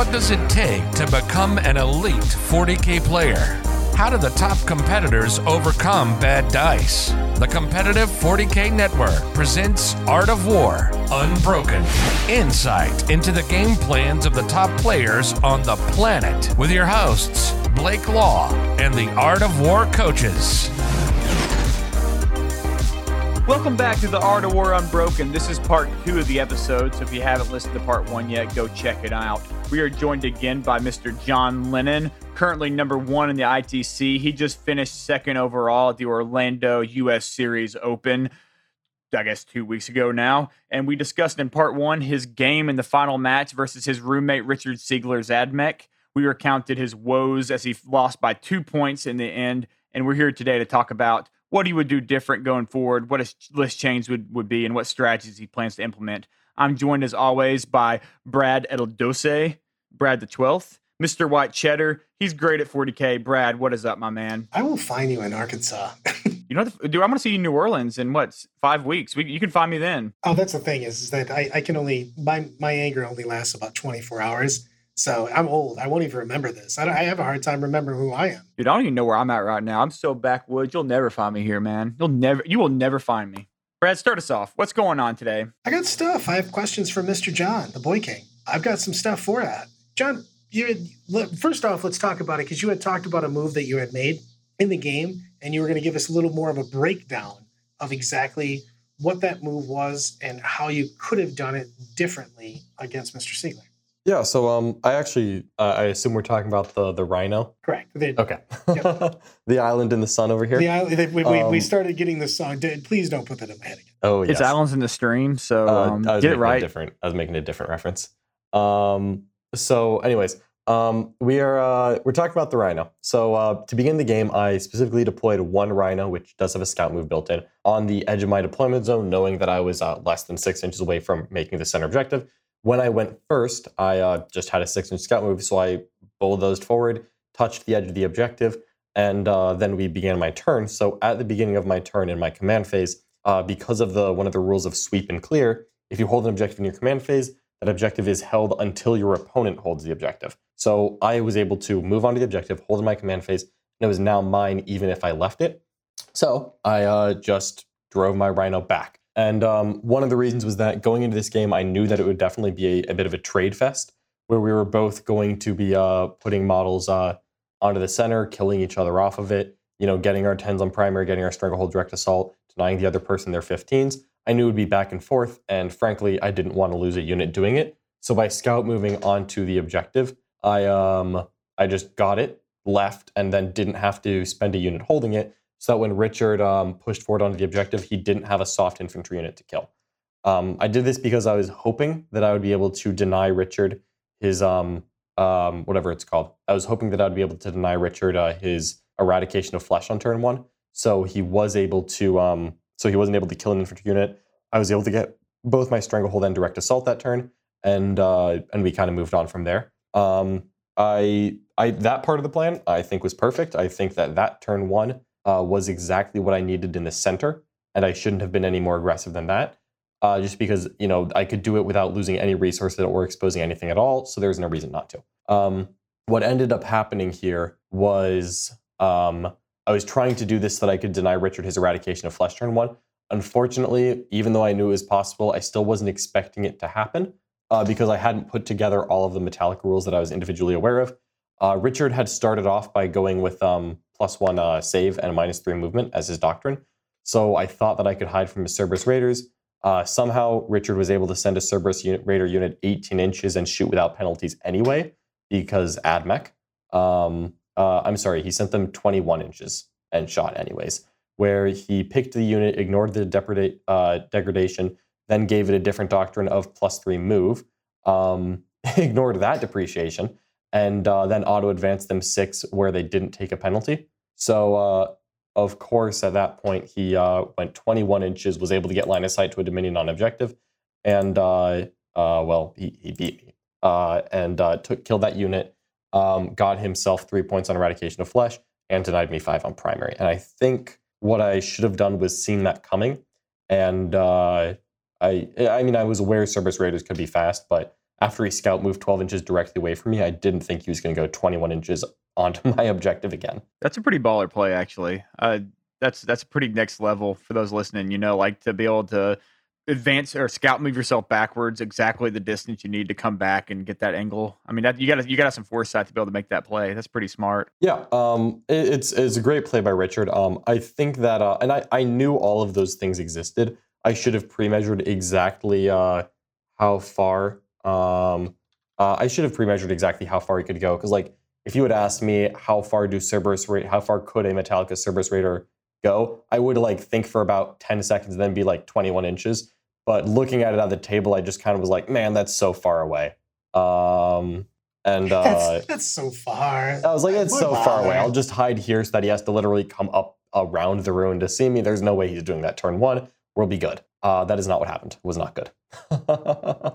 What does it take to become an elite 40K player? How do the top competitors overcome bad dice? The Competitive 40K Network presents Art of War Unbroken. Insight into the game plans of the top players on the planet with your hosts, Blake Law and the Art of War coaches. Welcome back to the Art of War Unbroken. This is part two of the episode, so if you haven't listened to part one yet, go check it out. We are joined again by Mr. John Lennon, currently number one in the ITC. He just finished second overall at the Orlando US Series Open, I guess two weeks ago now. And we discussed in part one his game in the final match versus his roommate Richard Siegler's Admech. We recounted his woes as he lost by two points in the end. And we're here today to talk about what he would do different going forward, what his list change would, would be, and what strategies he plans to implement. I'm joined as always by Brad Eldose, Brad the 12th, Mr. White Cheddar. He's great at 40K. Brad, what is up, my man? I will find you in Arkansas. you know, dude, I'm going to see you in New Orleans in what, five weeks? We, you can find me then. Oh, that's the thing is, is that I, I can only, my, my anger only lasts about 24 hours. So I'm old. I won't even remember this. I, I, have a hard time remembering who I am. Dude, I don't even know where I'm at right now. I'm so backwoods. You'll never find me here, man. You'll never. You will never find me. Brad, start us off. What's going on today? I got stuff. I have questions for Mr. John, the Boy King. I've got some stuff for that. John, you had, first off, let's talk about it because you had talked about a move that you had made in the game, and you were going to give us a little more of a breakdown of exactly what that move was and how you could have done it differently against Mr. Siegler. Yeah, so um, I actually, uh, I assume we're talking about the the rhino. Correct. The, okay. Yep. the island in the sun over here. The island. We, um, we, started getting this song. Please don't put that in my head again. Oh, yes. It's islands in the stream. So uh, um, get it right. different. I was making a different reference. Um. So, anyways, um, we are uh, we're talking about the rhino. So uh, to begin the game, I specifically deployed one rhino, which does have a scout move built in, on the edge of my deployment zone, knowing that I was uh, less than six inches away from making the center objective when I went first, I uh, just had a six inch scout move, so I bulldozed forward, touched the edge of the objective, and uh, then we began my turn. So at the beginning of my turn in my command phase, uh, because of the one of the rules of sweep and clear, if you hold an objective in your command phase, that objective is held until your opponent holds the objective. So I was able to move onto the objective, hold in my command phase, and it was now mine even if I left it. So I uh, just drove my Rhino back. And um, one of the reasons was that going into this game, I knew that it would definitely be a, a bit of a trade fest where we were both going to be uh, putting models uh, onto the center, killing each other off of it, you know, getting our 10s on primary, getting our stranglehold direct assault, denying the other person their 15s. I knew it would be back and forth, and frankly, I didn't want to lose a unit doing it. So by scout moving onto the objective, I um I just got it, left, and then didn't have to spend a unit holding it so that when Richard um, pushed forward onto the objective, he didn't have a soft infantry unit to kill. Um, I did this because I was hoping that I would be able to deny Richard his um, um, whatever it's called. I was hoping that I'd be able to deny Richard uh, his eradication of flesh on turn one. So he was able to. Um, so he wasn't able to kill an infantry unit. I was able to get both my stranglehold and direct assault that turn, and uh, and we kind of moved on from there. Um, I I that part of the plan I think was perfect. I think that that turn one uh, was exactly what I needed in the center, and I shouldn't have been any more aggressive than that. Uh, just because you know I could do it without losing any resources or exposing anything at all, so there's no reason not to. Um, what ended up happening here was um, I was trying to do this so that I could deny Richard his eradication of flesh turn one. Unfortunately, even though I knew it was possible, I still wasn't expecting it to happen uh, because I hadn't put together all of the Metalica rules that I was individually aware of. Uh, Richard had started off by going with um, plus one uh, save and minus three movement as his doctrine. So I thought that I could hide from the Serberys Raiders. Uh, somehow, Richard was able to send a Serberys unit, Raider unit 18 inches and shoot without penalties anyway, because AdMech. Um, uh, I'm sorry, he sent them 21 inches and shot anyways, where he picked the unit, ignored the uh, degradation, then gave it a different doctrine of plus three move, um, ignored that depreciation, and uh, then auto advanced them six where they didn't take a penalty. So, uh, of course, at that point, he uh, went 21 inches, was able to get line of sight to a Dominion on objective, and uh, uh, well, he, he beat me uh, and took killed that unit. Um, got himself three points on eradication of flesh and denied me five on primary. And I think what I should have done was seen that coming. And I, I mean, I was aware Serberys Raiders could be fast, but after he scout moved 12 inches directly away from me, I didn't think he was going to go 21 inches onto my objective again. That's a pretty baller play, actually. Uh, that's that's pretty next level for those listening. You know, like to be able to advance or scout move yourself backwards exactly the distance you need to come back and get that angle. I mean, that you got you got some foresight to be able to make that play. That's pretty smart. Yeah, um, it, it's it's a great play by Richard. Um, I think that, uh, and I I knew all of those things existed. I should have pre-measured exactly uh, how far. Um, uh, I should have pre-measured exactly how far he could go because, like, if you would ask me how far do Serberys rate, how far could a Metalica Serberys Raider go, I would like think for about 10 seconds and then be like 21 inches. But looking at it on the table, I just kind of was like, man, that's so far away. Um, and uh, that's, that's so far. I was like, it's so far away. I'll just hide here so that he has to literally come up around the ruin to see me. There's no way he's doing that turn one. We'll be good. Uh, that is not what happened. It was not good.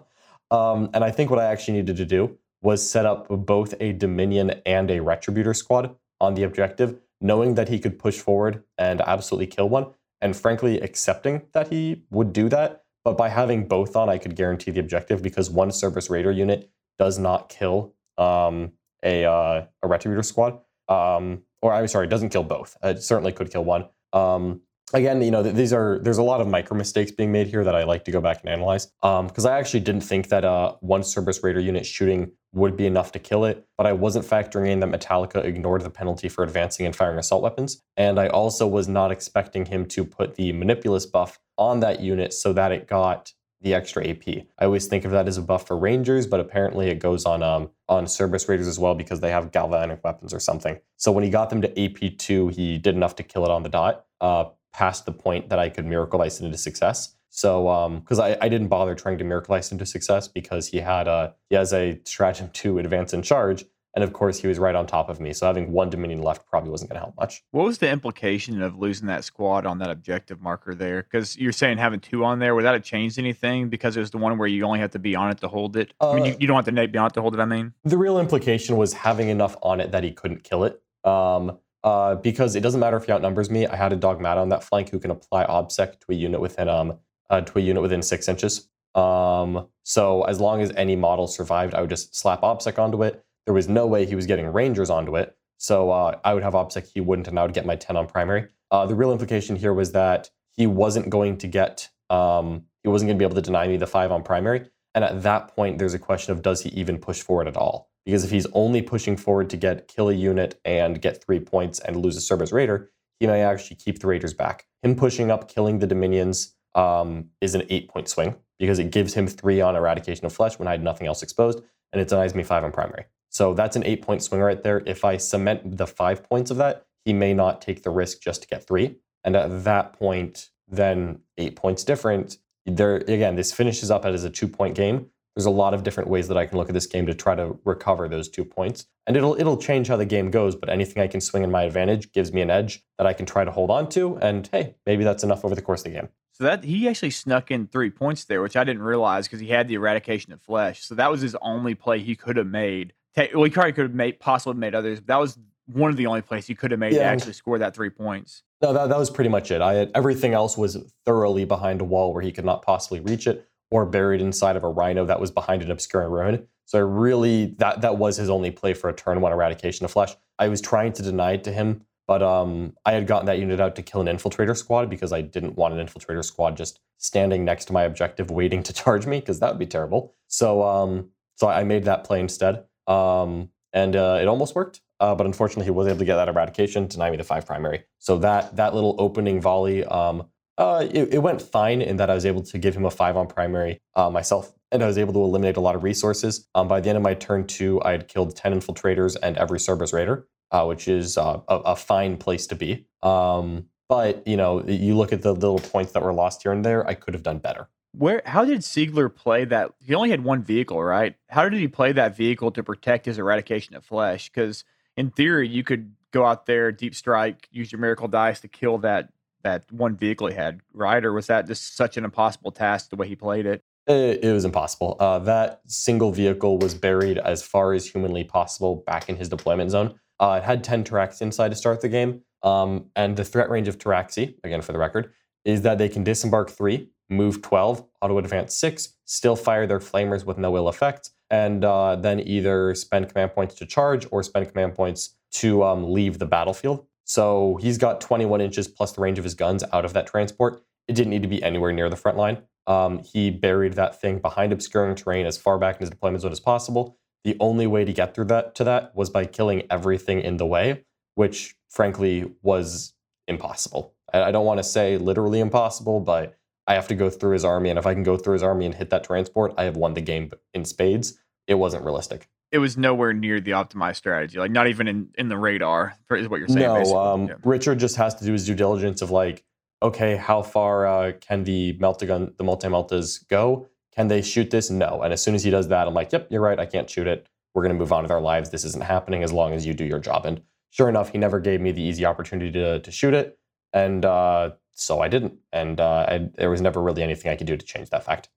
um, and I think what I actually needed to do was set up both a Dominion and a Retributor squad on the objective, knowing that he could push forward and absolutely kill one, and frankly accepting that he would do that. But by having both on, I could guarantee the objective because one Serberys Raider unit does not kill um, a, uh, a Retributor squad. Um, or I'm sorry, it doesn't kill both. It certainly could kill one. Um, again, you know, these are there's a lot of micro mistakes being made here that I like to go back and analyze. Because I actually didn't think that uh, one Serberys Raider unit shooting would be enough to kill it, but I wasn't factoring in that Metalica ignored the penalty for advancing and firing assault weapons, and I also was not expecting him to put the manipulus buff on that unit so that it got the extra AP. I always think of that as a buff for Rangers, but apparently it goes on um, on Serberys Raiders as well because they have galvanic weapons or something. So when he got them to AP2, he did enough to kill it on the dot, uh, past the point that I could Miracle Dice into success. So because I, I didn't bother trying to Miracle Dice into success because he had a he has a stratagem to advance and charge, and of course he was right on top of me. So having one Dominion left probably wasn't going to help much. What was the implication of losing that squad on that objective marker there? Because you're saying having two on there, would that have changed anything? Because it was the one where you only have to be on it to hold it. I mean, Uh, you, you don't have to be on it to hold it. I mean, The real implication was having enough on it that he couldn't kill it. Um, uh, because it doesn't matter if he outnumbers me. I had a dogmata on that flank who can apply obsec to a unit within um uh, to a unit within six inches. Um, so as long as any model survived, I would just slap obsec onto it. There was no way he was getting rangers onto it. So uh, I would have obsec, he wouldn't, and I would get my 10 on primary. Uh, the real implication here was that he wasn't going to get, um, he wasn't going to be able to deny me the five on primary. And at that point, there's a question of does he even push forward at all? Because if he's only pushing forward to get kill a unit and get three points and lose a Serberys Raider, he may actually keep the Raiders back. Him pushing up, killing the Dominions um, is an eight point swing because it gives him three on Eradication of Flesh when I had nothing else exposed, and it denies me five on primary. So that's an eight point swing right there. If I cement the five points of that, he may not take the risk just to get three. And at that point, then eight points different. There again, this finishes up as a two point game. There's a lot of different ways that I can look at this game to try to recover those two points. And it'll it'll change how the game goes, but anything I can swing in my advantage gives me an edge that I can try to hold on to. And hey, maybe that's enough over the course of the game. so that he actually snuck in three points there, which I didn't realize because he had the eradication of flesh. So that was his only play he could have made. Well, he probably could have made possibly made others. But that was one of the only plays he could have made to actually score that three points. No, that, that was pretty much it. I had, everything else was thoroughly behind a wall where he could not possibly reach it, or buried inside of a rhino that was behind an obscuring ruin. So I really that that was his only play for a turn one eradication of flesh. I was trying to deny it to him, but um, I had gotten that unit out to kill an infiltrator squad because I didn't want an infiltrator squad just standing next to my objective waiting to charge me because that would be terrible. So um, so I made that play instead, um, and uh, it almost worked. Uh, but unfortunately, he was able to get that eradication, deny me the five primary. So that that little opening volley, um, uh, it, it went fine in that I was able to give him a five on primary uh, myself, and I was able to eliminate a lot of resources. Um, by the end of my turn two, I had killed ten infiltrators and every Serberys Raider, uh, which is uh, a, a fine place to be. Um, but you know, you look at the little points that were lost here and there. I could have done better. Where? How did Siegler play that? He only had one vehicle, right? How did he play that vehicle to protect his eradication of flesh? Because in theory, you could go out there, deep strike, use your miracle dice to kill that that one vehicle he had, right? Or was that just such an impossible task the way he played it? It, it was impossible. Uh, that single vehicle was buried as far as humanly possible back in his deployment zone. Uh, it had 10 Tarax inside to start the game. Um, and the threat range of Pteraxii, again for the record, is that they can disembark 3, move 12, auto advance 6, still fire their flamers with no ill effects, and uh, then either spend command points to charge or spend command points to um, leave the battlefield. So he's got 21 inches plus the range of his guns out of that transport. It didn't need to be anywhere near the front line. Um, he buried that thing behind obscuring terrain as far back in his deployment zone as possible. The only way to get through that to that was by killing everything in the way, which frankly was impossible. I, I don't want to say literally impossible, but I have to go through his army, and if I can go through his army and hit that transport, I have won the game in spades. It wasn't realistic. It was nowhere near the optimized strategy, like not even in, in the radar, is what you're saying. No, um, yeah. Richard just has to do his due diligence of like, okay, how far uh, can the meltagun, the multi meltas go? Can they shoot this? No. And as soon as he does that, I'm like, yep, you're right. I can't shoot it. We're going to move on with our lives. This isn't happening as long as you do your job. And sure enough, he never gave me the easy opportunity to, to shoot it. And uh, so I didn't. And uh, I, there was never really anything I could do to change that fact.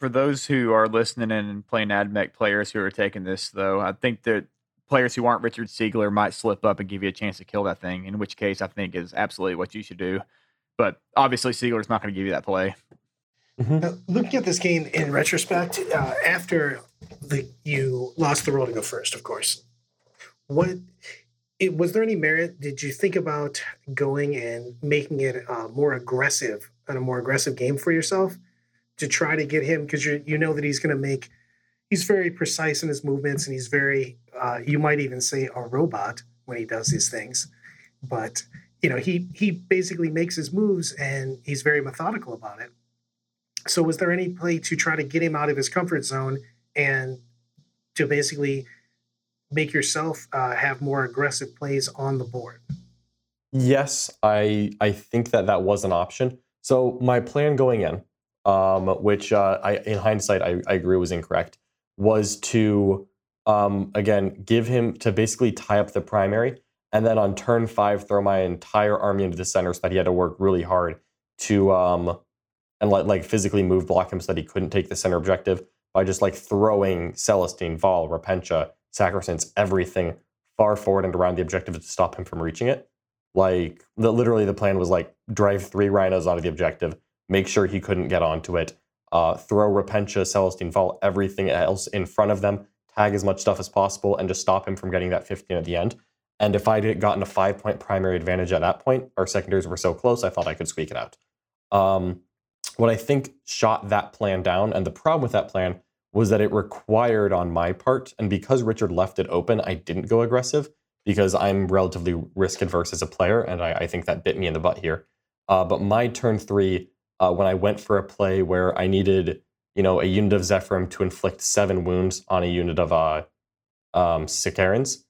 For those who are listening and playing AdMech players who are taking this, though, I think that players who aren't Richard Siegler might slip up and give you a chance to kill that thing, in which case I think is absolutely what you should do. But obviously, Siegler's not going to give you that play. Mm-hmm. Now, looking at this game in retrospect, uh, after the, you lost the role to go first, of course, what it, was there any merit? Did you think about going and making it uh, more aggressive and a more aggressive game for yourself to try to get him? Because you you know that he's going to make he's very precise in his movements and he's very uh, you might even say a robot when he does these things, but you know he he basically makes his moves and he's very methodical about it. So was there any play to try to get him out of his comfort zone and to basically make yourself uh, have more aggressive plays on the board? Yes, I I think that that was an option. So my plan going in, um, which uh, I in hindsight I, I agree was incorrect, was to um, again give him to basically tie up the primary, and then on turn five throw my entire army into the center so that he had to work really hard to um, and like physically move block him so that he couldn't take the center objective by just like throwing Celestine, Vahl, Repentia, Sacrosanct, everything far forward and around the objective to stop him from reaching it. Like the, literally, the plan was like drive three rhinos onto the objective, make sure he couldn't get onto it, uh, throw Repentia, Celestine, Vahl, everything else in front of them, tag as much stuff as possible, and just stop him from getting that 15 at the end. And if I'd gotten a five point primary advantage at that point, our secondaries were so close, I thought I could squeak it out. Um, what I think shot that plan down, and the problem with that plan was that it required on my part, and because Richard left it open, I didn't go aggressive because I'm relatively risk adverse as a player, and I, I think that bit me in the butt here. Uh, but my turn three, uh, when I went for a play where I needed, you know, a unit of Zephyrim to inflict seven wounds on a unit of uh, um, Sicarians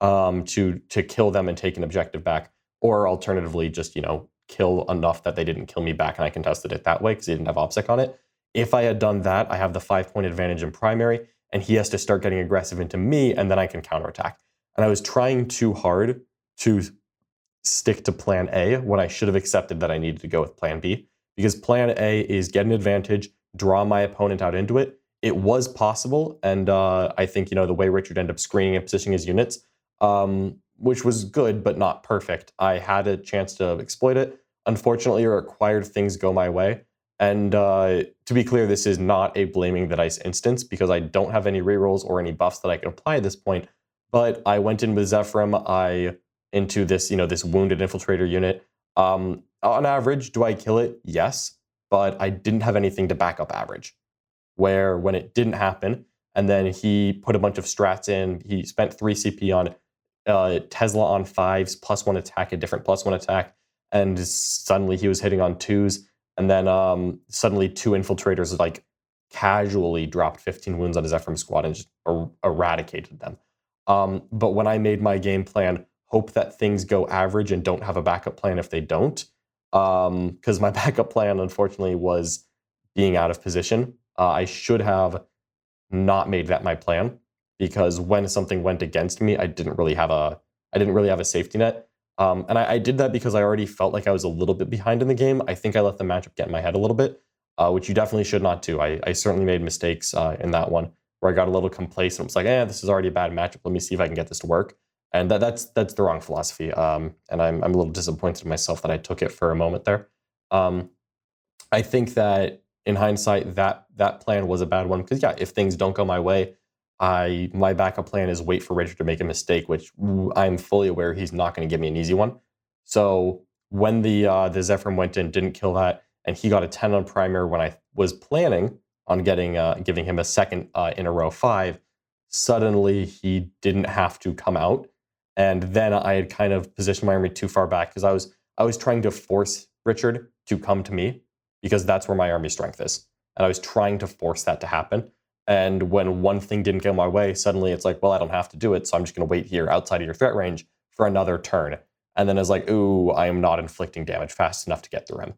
um, to to kill them and take an objective back, or alternatively, just you know, kill enough that they didn't kill me back, and I contested it that way because he didn't have OPSEC on it. If I had done that, I have the five point advantage in primary, and he has to start getting aggressive into me, and then I can counterattack. And I was trying too hard to stick to plan A when I should have accepted that I needed to go with plan B, because plan A is get an advantage, draw my opponent out into it. It was possible, and uh, I think you know the way Richard ended up screening and positioning his units, um, which was good but not perfect. I had a chance to exploit it. Unfortunately, required things go my way. And uh, to be clear, this is not a blaming the dice instance because I don't have any rerolls or any buffs that I can apply at this point. But I went in with Zephyrim, I into this, you know, this wounded infiltrator unit. Um, on average, do I kill it? Yes, but I didn't have anything to back up average. Where when it didn't happen, and then he put a bunch of strats in, he spent three CP on uh, Tesla on fives, plus one attack, a different plus one attack, and suddenly he was hitting on twos and then um, suddenly two infiltrators like casually dropped 15 wounds on his Zephyrim squad and just er- eradicated them. Um, but when I made my game plan, hope that things go average and don't have a backup plan if they don't, because um, my backup plan unfortunately was being out of position. Uh, I should have not made that my plan because when something went against me, I didn't really have a I didn't really have a safety net. Um, and I, I, did that because I already felt like I was a little bit behind in the game. I think I let the matchup get in my head a little bit, uh, which you definitely should not do. I, I certainly made mistakes uh, in that one where I got a little complacent. It's like, eh, this is already a bad matchup. Let me see if I can get this to work. And that, that's that's the wrong philosophy. Um, and I'm, I'm a little disappointed in myself that I took it for a moment there. Um, I think that in hindsight, that that plan was a bad one because yeah, if things don't go my way, I my backup plan is wait for Richard to make a mistake, which I'm fully aware he's not going to give me an easy one. So when the uh, the Zephyr went in, didn't kill that, and he got a 10 on primer when I was planning on getting uh, giving him a second uh, in a row five. Suddenly he didn't have to come out, and then I had kind of positioned my army too far back because I was I was trying to force Richard to come to me because that's where my army strength is, and I was trying to force that to happen. And when one thing didn't go my way, suddenly it's like, well, I don't have to do it, so I'm just going to wait here outside of your threat range for another turn. And then it's like, ooh, I am not inflicting damage fast enough to get through him.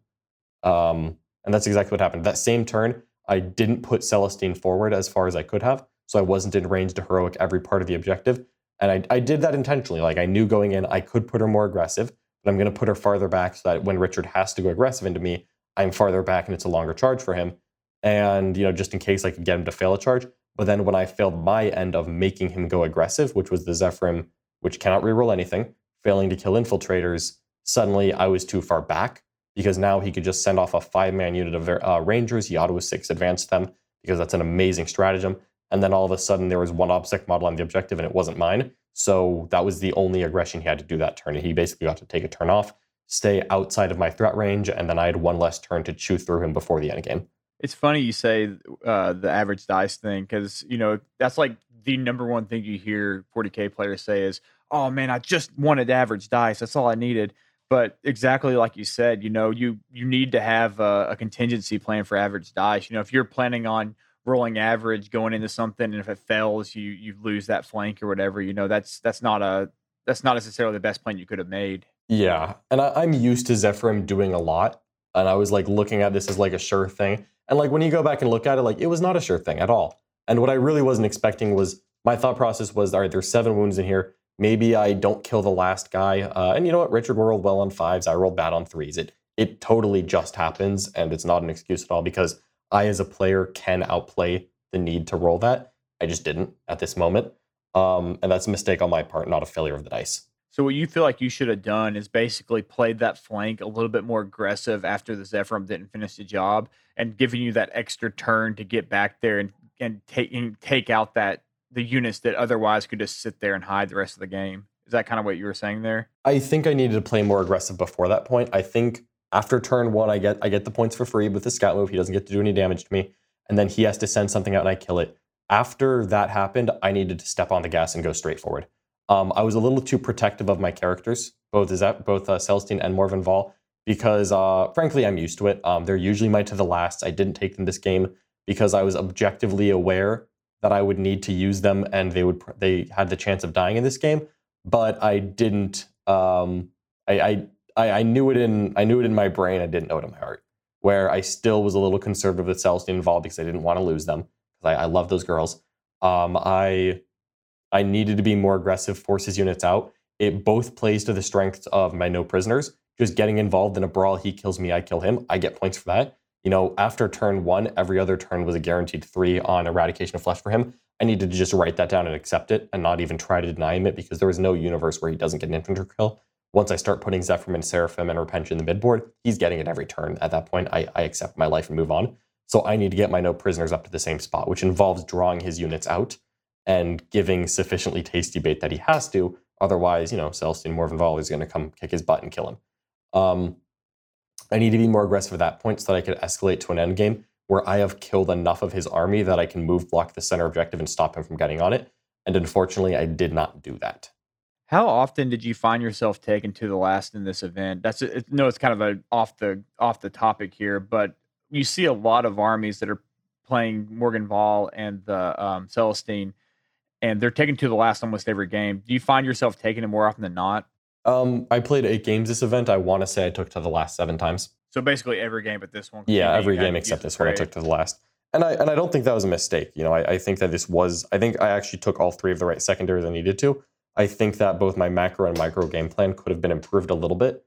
Um, and that's exactly what happened. That same turn, I didn't put Celestine forward as far as I could have, so I wasn't in range to heroic every part of the objective. And I, I did that intentionally. Like I knew going in, I could put her more aggressive, but I'm going to put her farther back so that when Richard has to go aggressive into me, I'm farther back and it's a longer charge for him. And you know, just in case I could get him to fail a charge. But then when I failed my end of making him go aggressive, which was the Zephyrim, which cannot reroll anything, failing to kill infiltrators, suddenly I was too far back because now he could just send off a five man unit of uh, Rangers. He auto six advance them because that's an amazing stratagem. And then all of a sudden there was one obsec model on the objective and it wasn't mine. So that was the only aggression he had to do that turn. He basically got to take a turn off, stay outside of my threat range, and then I had one less turn to chew through him before the end game. It's funny you say uh, the average dice thing because you know that's like the number one thing you hear 40k players say is, "Oh man, I just wanted average dice. That's all I needed." But exactly like you said, you know, you you need to have a, a contingency plan for average dice. You know, if you're planning on rolling average going into something, and if it fails, you you lose that flank or whatever. You know, that's that's not a that's not necessarily the best plan you could have made. Yeah, and I, I'm used to Zephyrim doing a lot, and I was like looking at this as like a sure thing. And like when you go back and look at it, like it was not a sure thing at all. And what I really wasn't expecting was my thought process was all right, there's seven wounds in here. Maybe I don't kill the last guy. Uh, and you know what? Richard rolled well on fives. I rolled bad on threes. It it totally just happens, and it's not an excuse at all because I, as a player, can outplay the need to roll that. I just didn't at this moment, um, and that's a mistake on my part, not a failure of the dice. So what you feel like you should have done is basically played that flank a little bit more aggressive after the Zephyrim didn't finish the job, and giving you that extra turn to get back there and and take and take out that the units that otherwise could just sit there and hide the rest of the game. Is that kind of what you were saying there? I think I needed to play more aggressive before that point. I think after turn one, I get I get the points for free with the scout move. He doesn't get to do any damage to me, and then he has to send something out and I kill it. After that happened, I needed to step on the gas and go straight forward. Um, I was a little too protective of my characters, both is that both uh, Celestine and Morvenn Vahl, because uh, frankly I'm used to it. Um, they're usually my to the last. I didn't take them this game because I was objectively aware that I would need to use them, and they would they had the chance of dying in this game. But I didn't. Um, I, I I knew it in I knew it in my brain. I didn't know it in my heart. Where I still was a little conservative with Celestine Vahl because I didn't want to lose them because I, I love those girls. Um, I I needed to be more aggressive, force his units out. It both plays to the strengths of my no prisoners. Just getting involved in a brawl, he kills me, I kill him. I get points for that. You know, after turn one, every other turn was a guaranteed three on eradication of flesh for him. I needed to just write that down and accept it and not even try to deny him it because there was no universe where he doesn't get an infantry kill. Once I start putting Zephyrim and Seraphim and Repentia in the midboard, he's getting it every turn. At that point, I, I accept my life and move on. So I need to get my no prisoners up to the same spot, which involves drawing his units out and giving sufficiently tasty bait that he has to. Otherwise, you know, Celestine Morvenn Vahl is going to come kick his butt and kill him. Um, I need to be more aggressive at that point so that I could escalate to an end game where I have killed enough of his army that I can move block the center objective and stop him from getting on it. And unfortunately, I did not do that. How often did you find yourself taken to the last in this event? That's it, no, it's kind of a off the off the topic here, but you see a lot of armies that are playing Morvenn Vahl and the um, Celestine and they're taken to the last almost every game. Do you find yourself taking it more often than not? Um, I played eight games this event. I want to say I took to the last seven times. So basically every game but this one. Yeah, every game except this one I took to the last. And I and I don't think that was a mistake. You know, I, I think that this was I think I actually took all three of the right secondaries I needed to. I think that both my macro and micro game plan could have been improved a little bit.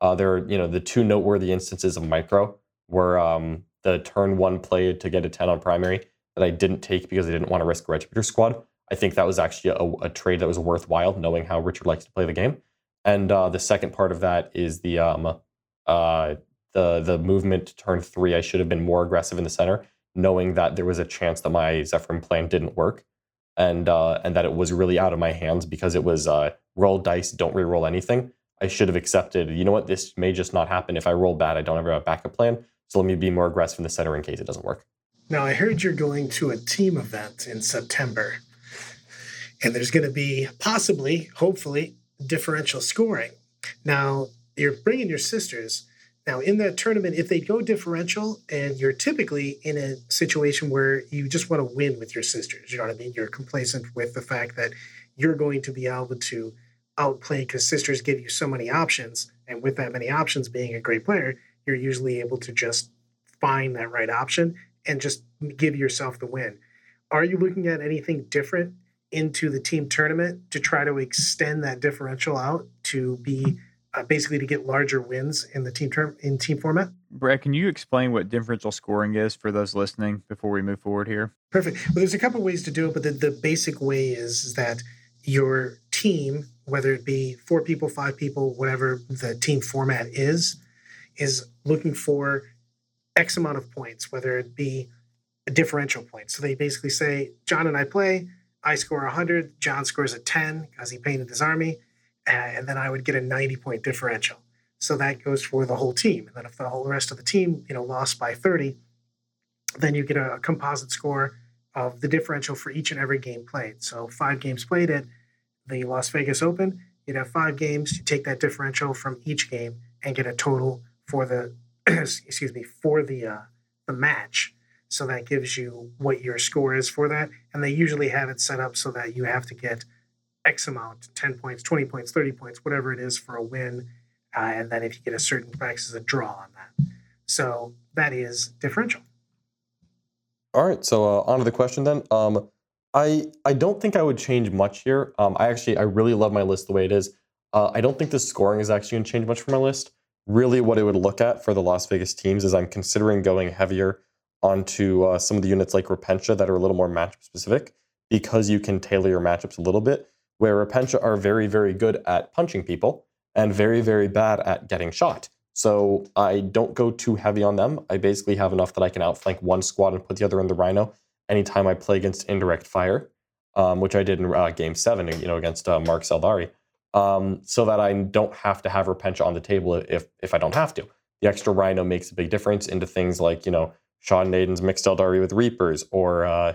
Uh, there are, you know, the two noteworthy instances of micro were um, the turn one play to get a 10 on primary that I didn't take because I didn't want to risk Regimentor squad. I think that was actually a, a, trade that was worthwhile, knowing how Richard likes to play the game. And uh, the second part of that is the um, uh, the the movement to turn three. I should have been more aggressive in the center, knowing that there was a chance that my Zephyrim plan didn't work. And uh, and that it was really out of my hands because it was uh, roll dice, don't re-roll anything. I should have accepted. You know what? This may just not happen. If I roll bad, I don't ever have a backup plan. So let me be more aggressive in the center in case it doesn't work. Now I heard you're going to a team event in September, and there's going to be possibly, hopefully, differential scoring. Now you're bringing your sisters. Now, in that tournament, if they go differential and you're typically in a situation where you just want to win with your sisters, you know what I mean? You're complacent with the fact that you're going to be able to outplay because sisters give you so many options. And with that many options, being a great player, you're usually able to just find that right option and just give yourself the win. Are you looking at anything different into the team tournament to try to extend that differential out to be uh, basically to get larger wins in the team term in team format. Brad, can you explain what differential scoring is for those listening before we move forward here? Perfect. Well, there's a couple ways to do it, but the, the basic way is, is that your team, whether it be four people, five people, whatever the team format is, is looking for X amount of points, whether it be a differential point. So they basically say, John and I play, I score 100, John scores a 10 because he painted his army and then I would get a 90 point differential. So that goes for the whole team. And then if the whole rest of the team, you know, lost by 30, then you get a, composite score of the differential for each and every game played. So five games played at the Las Vegas Open, you'd have five games. You take that differential from each game and get a total for the excuse me for the uh, the match. So that gives you what your score is for that. And they usually have it set up so that you have to get X amount 10 points, 20 points, 30 points, whatever it is for a win. Uh, and then if you get a certain price, is a draw on that. So that is differential. All right. So uh, on to the question then. Um, I I don't think I would change much here. Um, I actually I really love my list the way it is. Uh, I don't think the scoring is actually going to change much for my list. Really, what I would look at for the Las Vegas teams is I'm considering going heavier onto uh, some of the units like Repentia that are a little more matchup specific because you can tailor your matchups a little bit where Repentia are very, very good at punching people and very, very bad at getting shot. So I don't go too heavy on them. I basically have enough that I can outflank one squad and put the other in the Rhino anytime I play against indirect fire, um, which I did in uh, Game Seven, you know, against uh, Mark Seldari, um, so that I don't have to have Repentia on the table if if I don't have to. The extra Rhino makes a big difference into things like you know Sean Nayden's mixed Eldari with Reapers, or uh,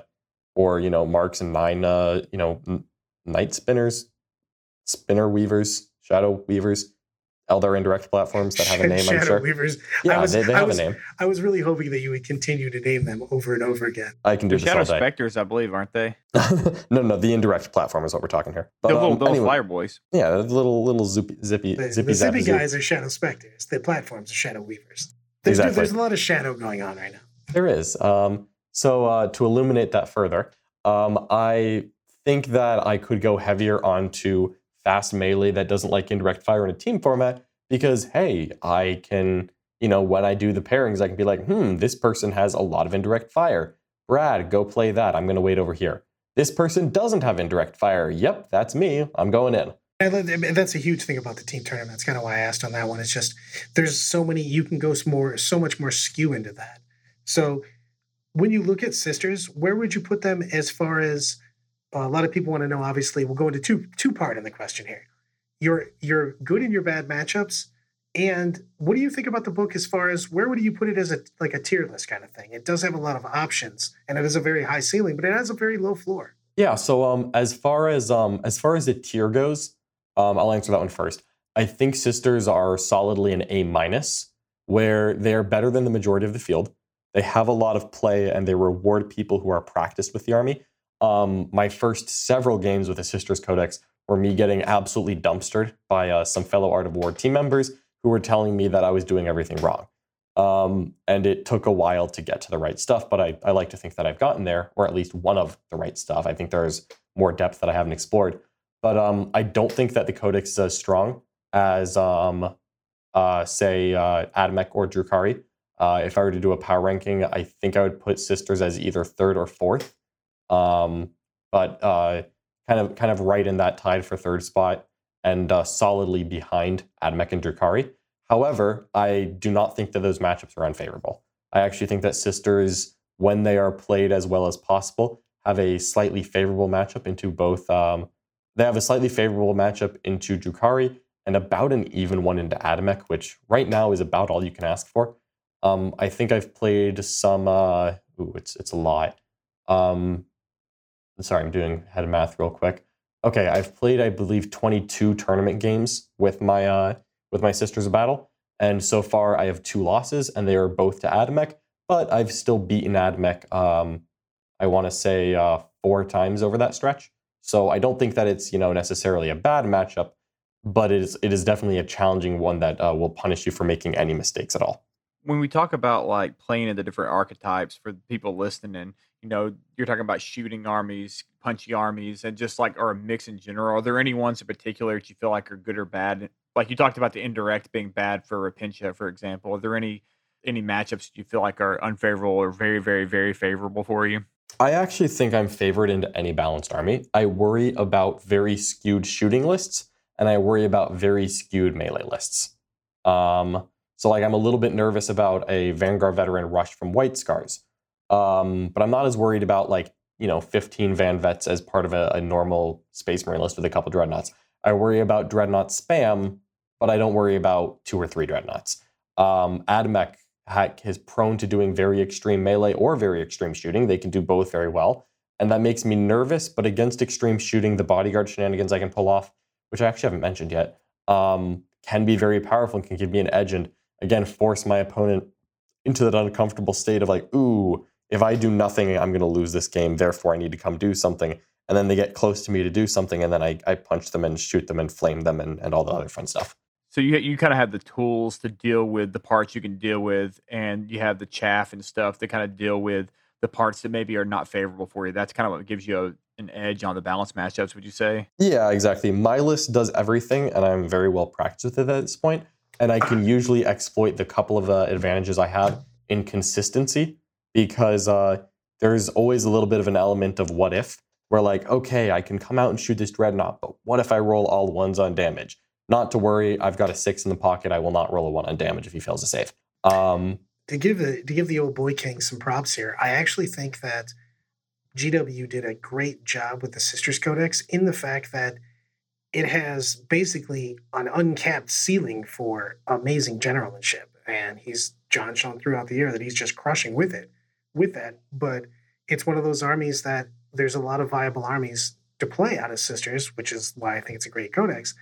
or you know Marks and nine, uh, you know night spinners, spinner weavers, shadow weavers, Eldar indirect platforms that have a name. Shadow I'm sure. Weavers. Yeah, was, they, they have was, a name. I was really hoping that you would continue to name them over and over again. I can do the Shadow. Specters, I believe, aren't they? no, no, the indirect platform is what we're talking here. But, the little, um, little anyway, flyer boys. yeah, the little little zippy zippy The, zippy the zippy zappy zoop. guys are Shadow Specters. The platforms are Shadow Weavers. There's, Exactly. there's a lot of shadow going on right now. There is. Um, so uh, to illuminate that further, um, I think that I could go heavier onto fast melee that doesn't like indirect fire in a team format because hey, I can, you know, when I do the pairings, I can be like, hmm, this person has a lot of indirect fire. Brad, go play that. I'm going to wait over here. This person doesn't have indirect fire. Yep, that's me. I'm going in. And that's a huge thing about the team tournament. That's kind of why I asked on that one. It's just there's so many you can go more, so much more skew into that. So when you look at sisters, where would you put them as far as a lot of people want to know? Obviously, we'll go into two two part in the question here. Your your good and your bad matchups, and what do you think about the book as far as where would you put it as a like a tier list kind of thing? It does have a lot of options, and it is a very high ceiling, but it has a very low floor. Yeah. So um, as far as um, as far as the tier goes, um, I'll answer that one first. I think sisters are solidly an A minus, where they are better than the majority of the field. They have a lot of play and they reward people who are practiced with the army. Um, my first several games with the Sisters Codex were me getting absolutely dumpstered by uh, some fellow Art of War team members who were telling me that I was doing everything wrong. Um, and it took a while to get to the right stuff, but I, I like to think that I've gotten there, or at least one of the right stuff. I think there's more depth that I haven't explored. But um, I don't think that the Codex is as strong as, um, uh, say, uh, AdMech or Drukhari. Uh, if I were to do a power ranking, I think I would put Sisters as either third or fourth. Um, but uh, kind of kind of right in that tied for third spot and uh, solidly behind AdMech and Drukhari. However, I do not think that those matchups are unfavorable. I actually think that Sisters, when they are played as well as possible, have a slightly favorable matchup into both. Um, they have a slightly favorable matchup into Drukhari and about an even one into AdMech, which right now is about all you can ask for. Um, I think I've played some. Uh, ooh, it's it's a lot. Um, sorry, I'm doing head of math real quick. Okay, I've played, I believe, 22 tournament games with my uh, with my Sisters of Battle, and so far I have two losses, and they are both to AdMech. But I've still beaten AdMech. Um, I want to say uh, four times over that stretch. So I don't think that it's you know necessarily a bad matchup, but it is it is definitely a challenging one that uh, will punish you for making any mistakes at all when we talk about like playing in the different archetypes for people listening, you know, you're talking about shooting armies, punchy armies, and just like or a mix in general. Are there any ones in particular that you feel like are good or bad? Like you talked about the indirect being bad for Repentia, for example. Are there any any matchups that you feel like are unfavorable or very, very, very favorable for you? I actually think I'm favored into any balanced army. I worry about very skewed shooting lists, and I worry about very skewed melee lists. Um, so like I'm a little bit nervous about a Vanguard veteran rush from White Scars. Um, but I'm not as worried about like, you know, 15 Van Vets as part of a, a normal Space Marine list with a couple Dreadnoughts. I worry about Dreadnought spam, but I don't worry about two or three Dreadnoughts. Um, Admech is prone to doing very extreme melee or very extreme shooting. They can do both very well. And that makes me nervous, but against extreme shooting, the bodyguard shenanigans I can pull off, which I actually haven't mentioned yet, um, can be very powerful and can give me an edge. And again force my opponent into that uncomfortable state of like, ooh, if I do nothing, I'm going to lose this game. Therefore, I need to come do something. And then they get close to me to do something, and then I, I punch them and shoot them and flame them and, and all the other fun stuff. So you you kind of have the tools to deal with the parts you can deal with, and you have the chaff and stuff to kind of deal with the parts that maybe are not favorable for you. That's kind of what gives you a, an edge on the balance matchups. Would you say? Yeah, exactly. My list does everything, and I'm very well practiced with it at this point and I can usually exploit the couple of uh, advantages I have in consistency because uh, there's always a little bit of an element of what if. Where like, okay, I can come out and shoot this dreadnought, but what if I roll all ones on damage? Not to worry, I've got a six in the pocket. I will not roll a one on damage if he fails to save. Um, to give the to give the old boy king some props here, I actually think that GW did a great job with the Sisters Codex in the fact that it has basically an uncapped ceiling for amazing generalship, And he's John shown throughout the year that he's just crushing with it, with that. But it's one of those armies that there's a lot of viable armies to play out of Sisters, which is why I think it's a great codex.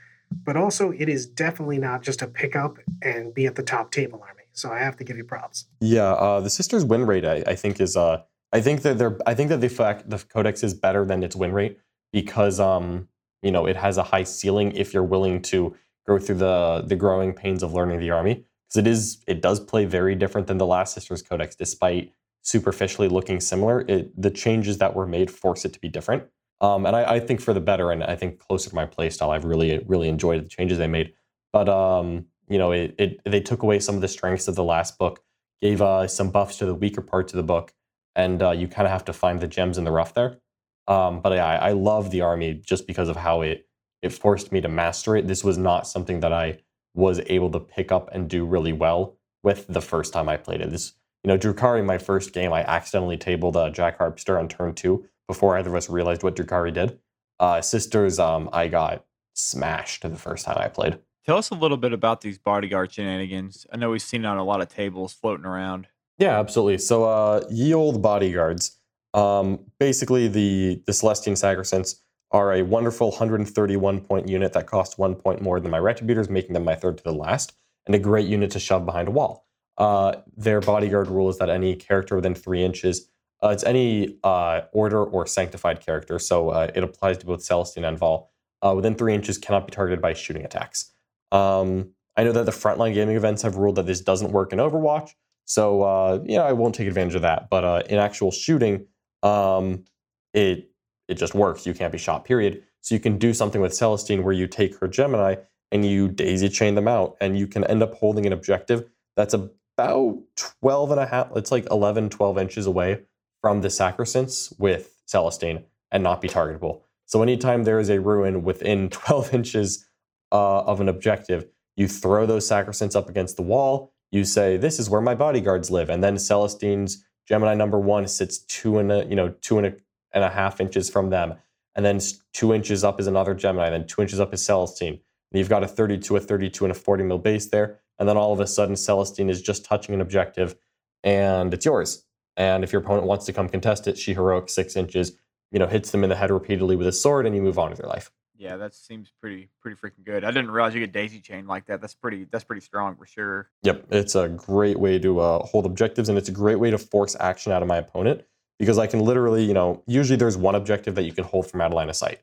But also, it is definitely not just a pick up and be at the top table army. So I have to give you props. Yeah, uh, the Sisters win rate, I, I think is uh, I think that they're I think that the fact the codex is better than its win rate because um you know it has a high ceiling if you're willing to go through the the growing pains of learning the army because it is it does play very different than the last sisters codex despite superficially looking similar it, the changes that were made force it to be different um, and I, I, think for the better and i think closer to my playstyle i've really really enjoyed the changes they made but um, you know it, it, they took away some of the strengths of the last book gave uh, some buffs to the weaker parts of the book and uh, you kind of have to find the gems in the rough there um, but I, I love the army just because of how it it forced me to master it. This was not something that I was able to pick up and do really well with the first time I played it. This, you know, Drukhari, my first game, I accidentally tabled uh, Jack Harpster on turn two before either of us realized what Drukhari did. Uh, Sisters, um, I got smashed the first time I played. Tell us a little bit about these bodyguard shenanigans. I know we've seen it on a lot of tables floating around. Yeah, absolutely. So, uh, ye old bodyguards. Um, basically, the, the Celestine Sacrosancts are a wonderful 131 point unit that costs one point more than my Retributors, making them my third to the last, and a great unit to shove behind a wall. Uh, their bodyguard rule is that any character within three inches, uh, it's any uh, order or sanctified character, so uh, it applies to both Celestine and Vahl, uh, within three inches cannot be targeted by shooting attacks. Um, I know that the frontline gaming events have ruled that this doesn't work in Overwatch, so uh, you I won't take advantage of that. But in actual shooting, um, it it just works. You can't be shot, period. So you can do something with Celestine where you take her Gemini and you daisy chain them out, and you can end up holding an objective that's about 12 and a half, it's like 11, 12 inches away from the Sacrosancts with Celestine and not be targetable. So anytime there is a ruin within 12 inches uh, of an objective, you throw those Sacrosancts up against the wall. You say, "This is where my bodyguards live," and then Celestine's Gemini number one sits two and a you know two and a and a half inches from them. And then two inches up is another Gemini, then two inches up is Celestine. And you've got a 32, a 32, and a 40 mil base there. And then all of a sudden, Celestine is just touching an objective and it's yours. And if your opponent wants to come contest it, she heroic six inches, you know, hits them in the head repeatedly with a sword, and you move on with your life. Yeah, that seems pretty pretty freaking good. I didn't realize you get daisy chain like that. That's pretty that's pretty strong for sure. Yep, it's a great way to uh, hold objectives, and it's a great way to force action out of my opponent because I can literally, you know, usually there's one objective that you can hold from out of line of sight,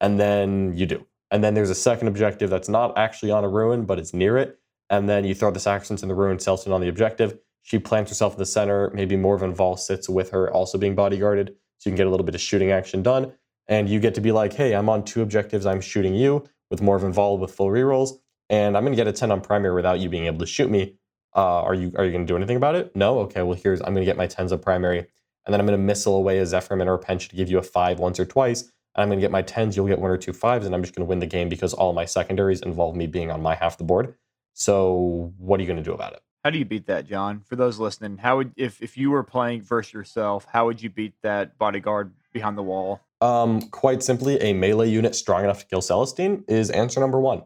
and then you do, and then there's a second objective that's not actually on a ruin, but it's near it, and then you throw the Saxons in the ruin, Celestine on the objective. She plants herself in the center. Maybe Morvenn Vahl sits with her, also being bodyguarded, so you can get a little bit of shooting action done. And you get to be like, hey, I'm on two objectives. I'm shooting you with Morvenn Vahl with full rerolls, and I'm going to get a 10 on primary without you being able to shoot me. Uh, are you are you going to do anything about it? No. Okay. Well, here's I'm going to get my 10s of primary, and then I'm going to missile away a Zephyrim and a Repentia to give you a five once or twice. I'm going to get my 10s. You'll get one or two fives, and I'm just going to win the game because all my secondaries involve me being on my half the board. So what are you going to do about it? How do you beat that, John? For those listening, how would if if you were playing versus yourself, how would you beat that bodyguard behind the wall? Um, quite simply, a melee unit strong enough to kill Celestine is answer number one.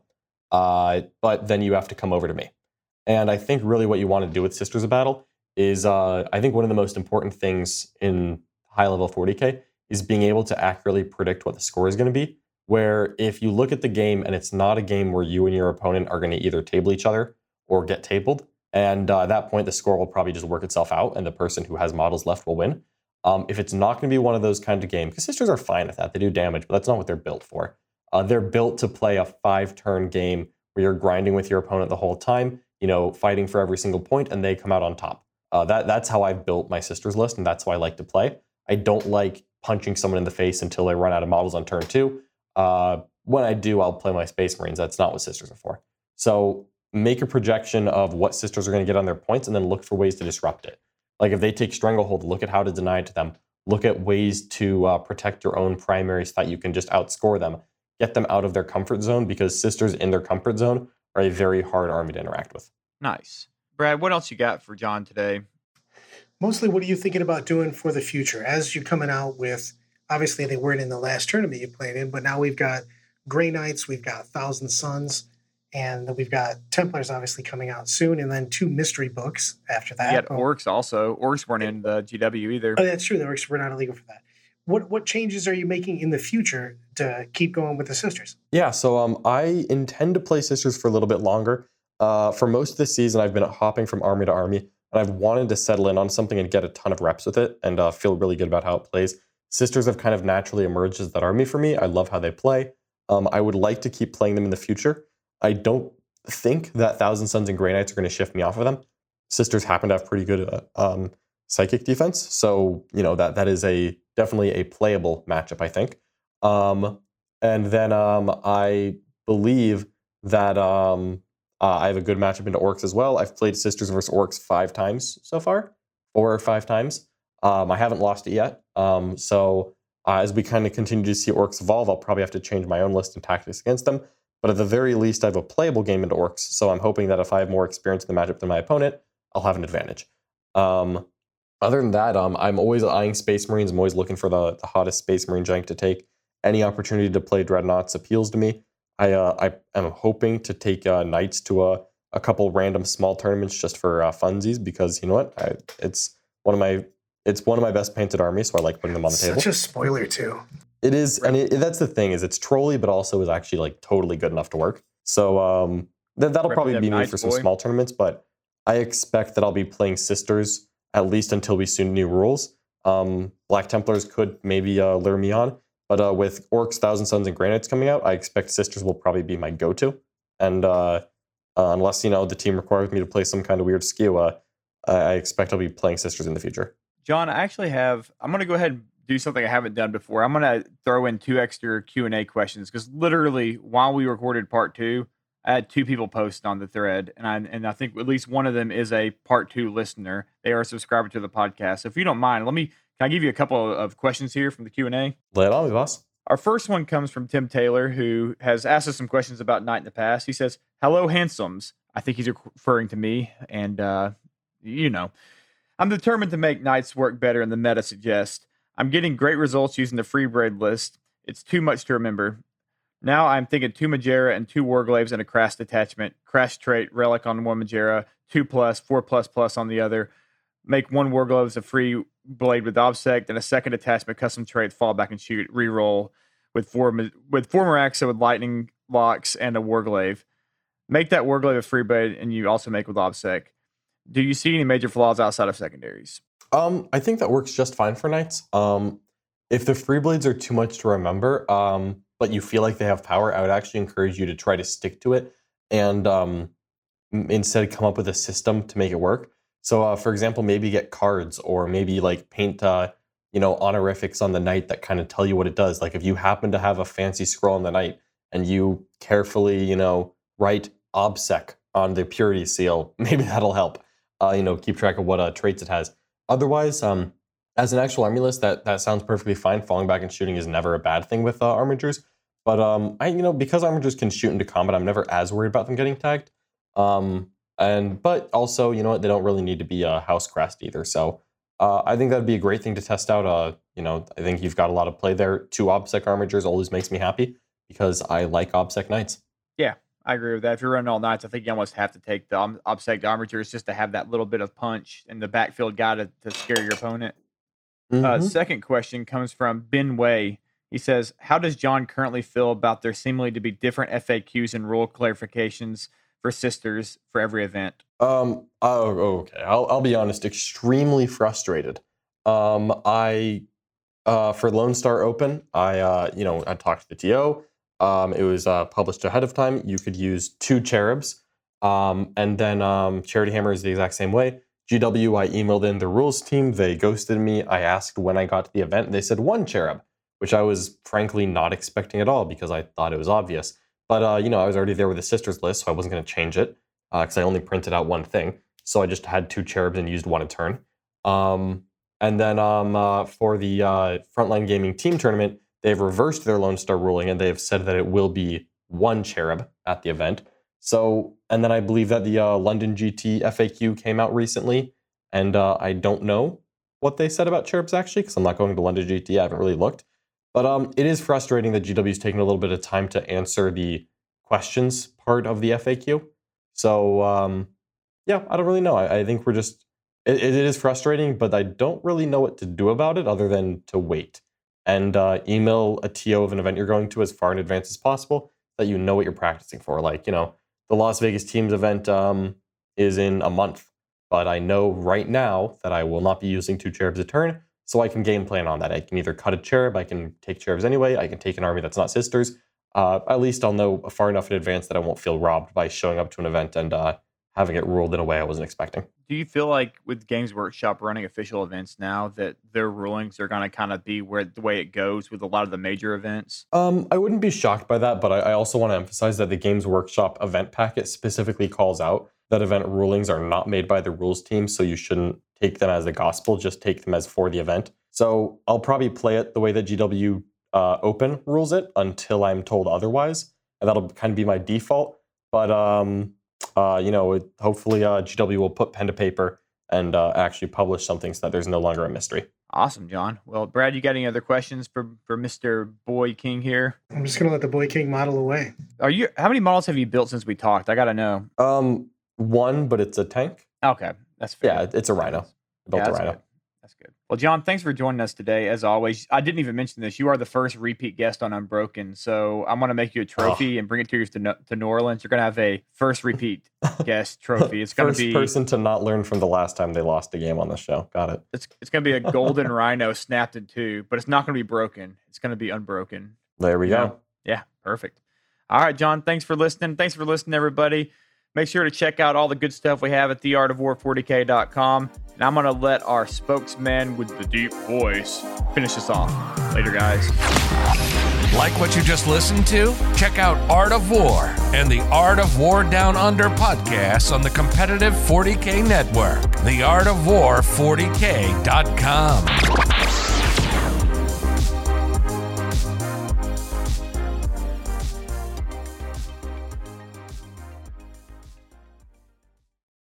Uh, but then you have to come over to me. And I think really what you want to do with Sisters of Battle is uh, I think one of the most important things in high level 40k is being able to accurately predict what the score is going to be. Where if you look at the game and it's not a game where you and your opponent are going to either table each other or get tabled, and uh, at that point the score will probably just work itself out and the person who has models left will win. Um, if it's not going to be one of those kind of games, because sisters are fine at that, they do damage, but that's not what they're built for. Uh, they're built to play a five turn game where you're grinding with your opponent the whole time, you know, fighting for every single point, and they come out on top. Uh, that that's how I built my sisters list, and that's how I like to play. I don't like punching someone in the face until they run out of models on turn two. Uh, when I do, I'll play my Space Marines. That's not what sisters are for. So make a projection of what sisters are going to get on their points, and then look for ways to disrupt it. Like if they take stranglehold, look at how to deny it to them. Look at ways to uh, protect your own primaries so that you can just outscore them. Get them out of their comfort zone because sisters in their comfort zone are a very hard army to interact with. Nice. Brad, what else you got for John today? Mostly, what are you thinking about doing for the future as you're coming out with? Obviously, they weren't in the last tournament you played in, but now we've got Grey Knights, we've got Thousand Sons, and we've got Templars obviously coming out soon, and then two mystery books after that. Yeah, oh. Orcs also. Orcs weren't in the GW either. Oh, that's true. The Orcs were not illegal for that. What what changes are you making in the future to keep going with the sisters? Yeah, so um, I intend to play sisters for a little bit longer. Uh, for most of the season, I've been hopping from army to army, and I've wanted to settle in on something and get a ton of reps with it, and uh, feel really good about how it plays. Sisters have kind of naturally emerged as that army for me. I love how they play. Um, I would like to keep playing them in the future. I don't think that Thousand Sons and Grey Knights are going to shift me off of them. Sisters happen to have pretty good uh, um, psychic defense, so you know that that is a definitely a playable matchup. I think. Um, and then um, I believe that um, uh, I have a good matchup into orcs as well. I've played sisters versus orcs five times so far, four or five times. Um, I haven't lost it yet. Um, so uh, as we kind of continue to see orcs evolve, I'll probably have to change my own list and tactics against them. But at the very least, I have a playable game into orcs, so I'm hoping that if I have more experience in the matchup than my opponent, I'll have an advantage. Um, other than that, um, I'm always eyeing Space Marines. I'm always looking for the, the hottest Space Marine jank to take. Any opportunity to play Dreadnoughts appeals to me. I, uh, I am hoping to take uh, Knights to a, a couple random small tournaments just for uh, funsies because you know what? I, it's one of my it's one of my best painted armies, so I like putting them on the Such table. Such a spoiler too. It is, and it, that's the thing is it's trolly, but also is actually like totally good enough to work. So um, th- that'll probably be me for some boy. small tournaments, but I expect that I'll be playing sisters at least until we see new rules. Um, Black Templars could maybe uh, lure me on, but uh, with Orcs, Thousand Sons, and Grey Knights coming out, I expect sisters will probably be my go-to. And uh, uh unless you know the team requires me to play some kind of weird skew, uh, I expect I'll be playing sisters in the future. John, I actually have. I'm going to go ahead and do something I haven't done before. I'm gonna throw in two extra Q and A questions because literally while we recorded part two, I had two people post on the thread, and I and I think at least one of them is a part two listener. They are a subscriber to the podcast. So if you don't mind, let me can I give you a couple of questions here from the Q and A? It on boss. Our first one comes from Tim Taylor, who has asked us some questions about Night in the past. He says, "Hello, handsomes." I think he's referring to me, and uh, you know, I'm determined to make Knights work better than the meta suggests. I'm getting great results using the free Freeblade list. It's too much to remember. Now I'm thinking two Magaera and two Warglaives and a Crash detachment, Crash trait, Relic on one Magaera, two plus, four plus plus on the other. Make one Warglaives a free blade with Obsec, then a second attachment, custom trait, fall back and shoot, reroll with four with four Moirax with lightning locks and a Warglaive. Make that Warglaive a free blade, and you also make with Obsec. Do you see any major flaws outside of secondaries? Um, I think that works just fine for knights. Um, if the free blades are too much to remember, um, but you feel like they have power, I would actually encourage you to try to stick to it and um, instead come up with a system to make it work. So, uh, for example, maybe get cards or maybe like paint, uh, you know, honorifics on the knight that kind of tell you what it does. Like if you happen to have a fancy scroll on the knight and you carefully, you know, write obsec on the purity seal, maybe that'll help. Uh, you know, keep track of what uh, traits it has. Otherwise, um, as an actual army list, that that sounds perfectly fine. Falling back and shooting is never a bad thing with uh, armigers. But um, I you know because armigers can shoot into combat, I'm never as worried about them getting tagged. Um, and but also you know what they don't really need to be a house crest either. So uh, I think that'd be a great thing to test out. Uh, you know I think you've got a lot of play there. Two obsec armigers always makes me happy because I like obsec knights. Yeah, I agree with that. If you're running all knights, I think you almost have to take the um, obsec armigers just to have that little bit of punch and the backfield guy to, to scare your opponent. Uh, mm-hmm. Uh, second question comes from Ben Way. He says, "How does John currently feel about there seemingly to be different FAQs and rule clarifications for sisters for every event?" Um. Oh, okay. I'll I'll be honest. Extremely frustrated. Um. I, uh, for Lone Star Open, I uh, you know, I talked to the TO. Um, it was uh, published ahead of time. You could use two cherubs. Um, and then um, Charity Hammer is the exact same way. GW, I emailed in the rules team. They ghosted me. I asked when I got to the event. They said one cherub, which I was frankly not expecting at all because I thought it was obvious. But, uh, you know, I was already there with the sisters list, so I wasn't going to change it because uh, I only printed out one thing. So I just had two cherubs and used one a turn. Um, and then um, uh, for the uh, Frontline Gaming Team Tournament, they've reversed their Lone Star ruling and they've said that it will be one cherub at the event. So, and then I believe that the uh, London GT FAQ came out recently, and uh, I don't know what they said about cherubs actually, because I'm not going to London GT. I haven't really looked, but um, it is frustrating that GW is taking a little bit of time to answer the questions part of the FAQ. So, um, yeah, I don't really know. I, I think we're just it, it is frustrating, but I don't really know what to do about it other than to wait and uh, email a TO of an event you're going to as far in advance as possible that you know what you're practicing for. Like, you know, the Las Vegas Teams event um, is in a month, but I know right now that I will not be using two cherubs a turn, so I can game plan on that. I can either cut a cherub, I can take cherubs anyway, I can take an army that's not sisters. Uh, at least I'll know far enough in advance that I won't feel robbed by showing up to an event and uh, having it ruled in a way I wasn't expecting. Do you feel like with Games Workshop running official events now that their rulings are going to kind of be where the way it goes with a lot of the major events? Um, I wouldn't be shocked by that, but I, I also want to emphasize that the Games Workshop event packet specifically calls out that event rulings are not made by the rules team, so you shouldn't take them as the gospel. Just take them as for the event. So I'll probably play it the way that GW uh, Open rules it until I'm told otherwise, and that'll kind of be my default. But um, uh, you know, hopefully uh, GW will put pen to paper and uh, actually publish something so that there's no longer a mystery. Awesome, John. Well, Brad, you got any other questions for for Mr. Boy King here? I'm just gonna let the Boy King model away. Are you? How many models have you built since we talked? I gotta know. Um, one, but it's a tank. Okay, that's fair. Yeah, it's a Rhino. I built yeah, a Rhino. Good. That's good. Well, John, thanks for joining us today. As always, I didn't even mention this. You are the first repeat guest on Unbroken, so I'm going to make you a oh. trophy oh. and bring it to you to, to New Orleans. You're going to have a first repeat guest trophy. It's going to be person to not learn from the last time they lost a game on the show. Got it. It's it's going to be a golden rhino snapped in two, but it's not going to be broken. It's going to be unbroken. There we go. Yeah, perfect. All right, John. Thanks for listening. Thanks for listening, everybody. Make sure to check out all the good stuff we have at theartofwar40k.com. And I'm going to let our spokesman with the deep voice finish us off. Later, guys. Like what you just listened to? Check out Art of War and the Art of War Down Under podcasts on the competitive 40K network, theartofwar40k.com.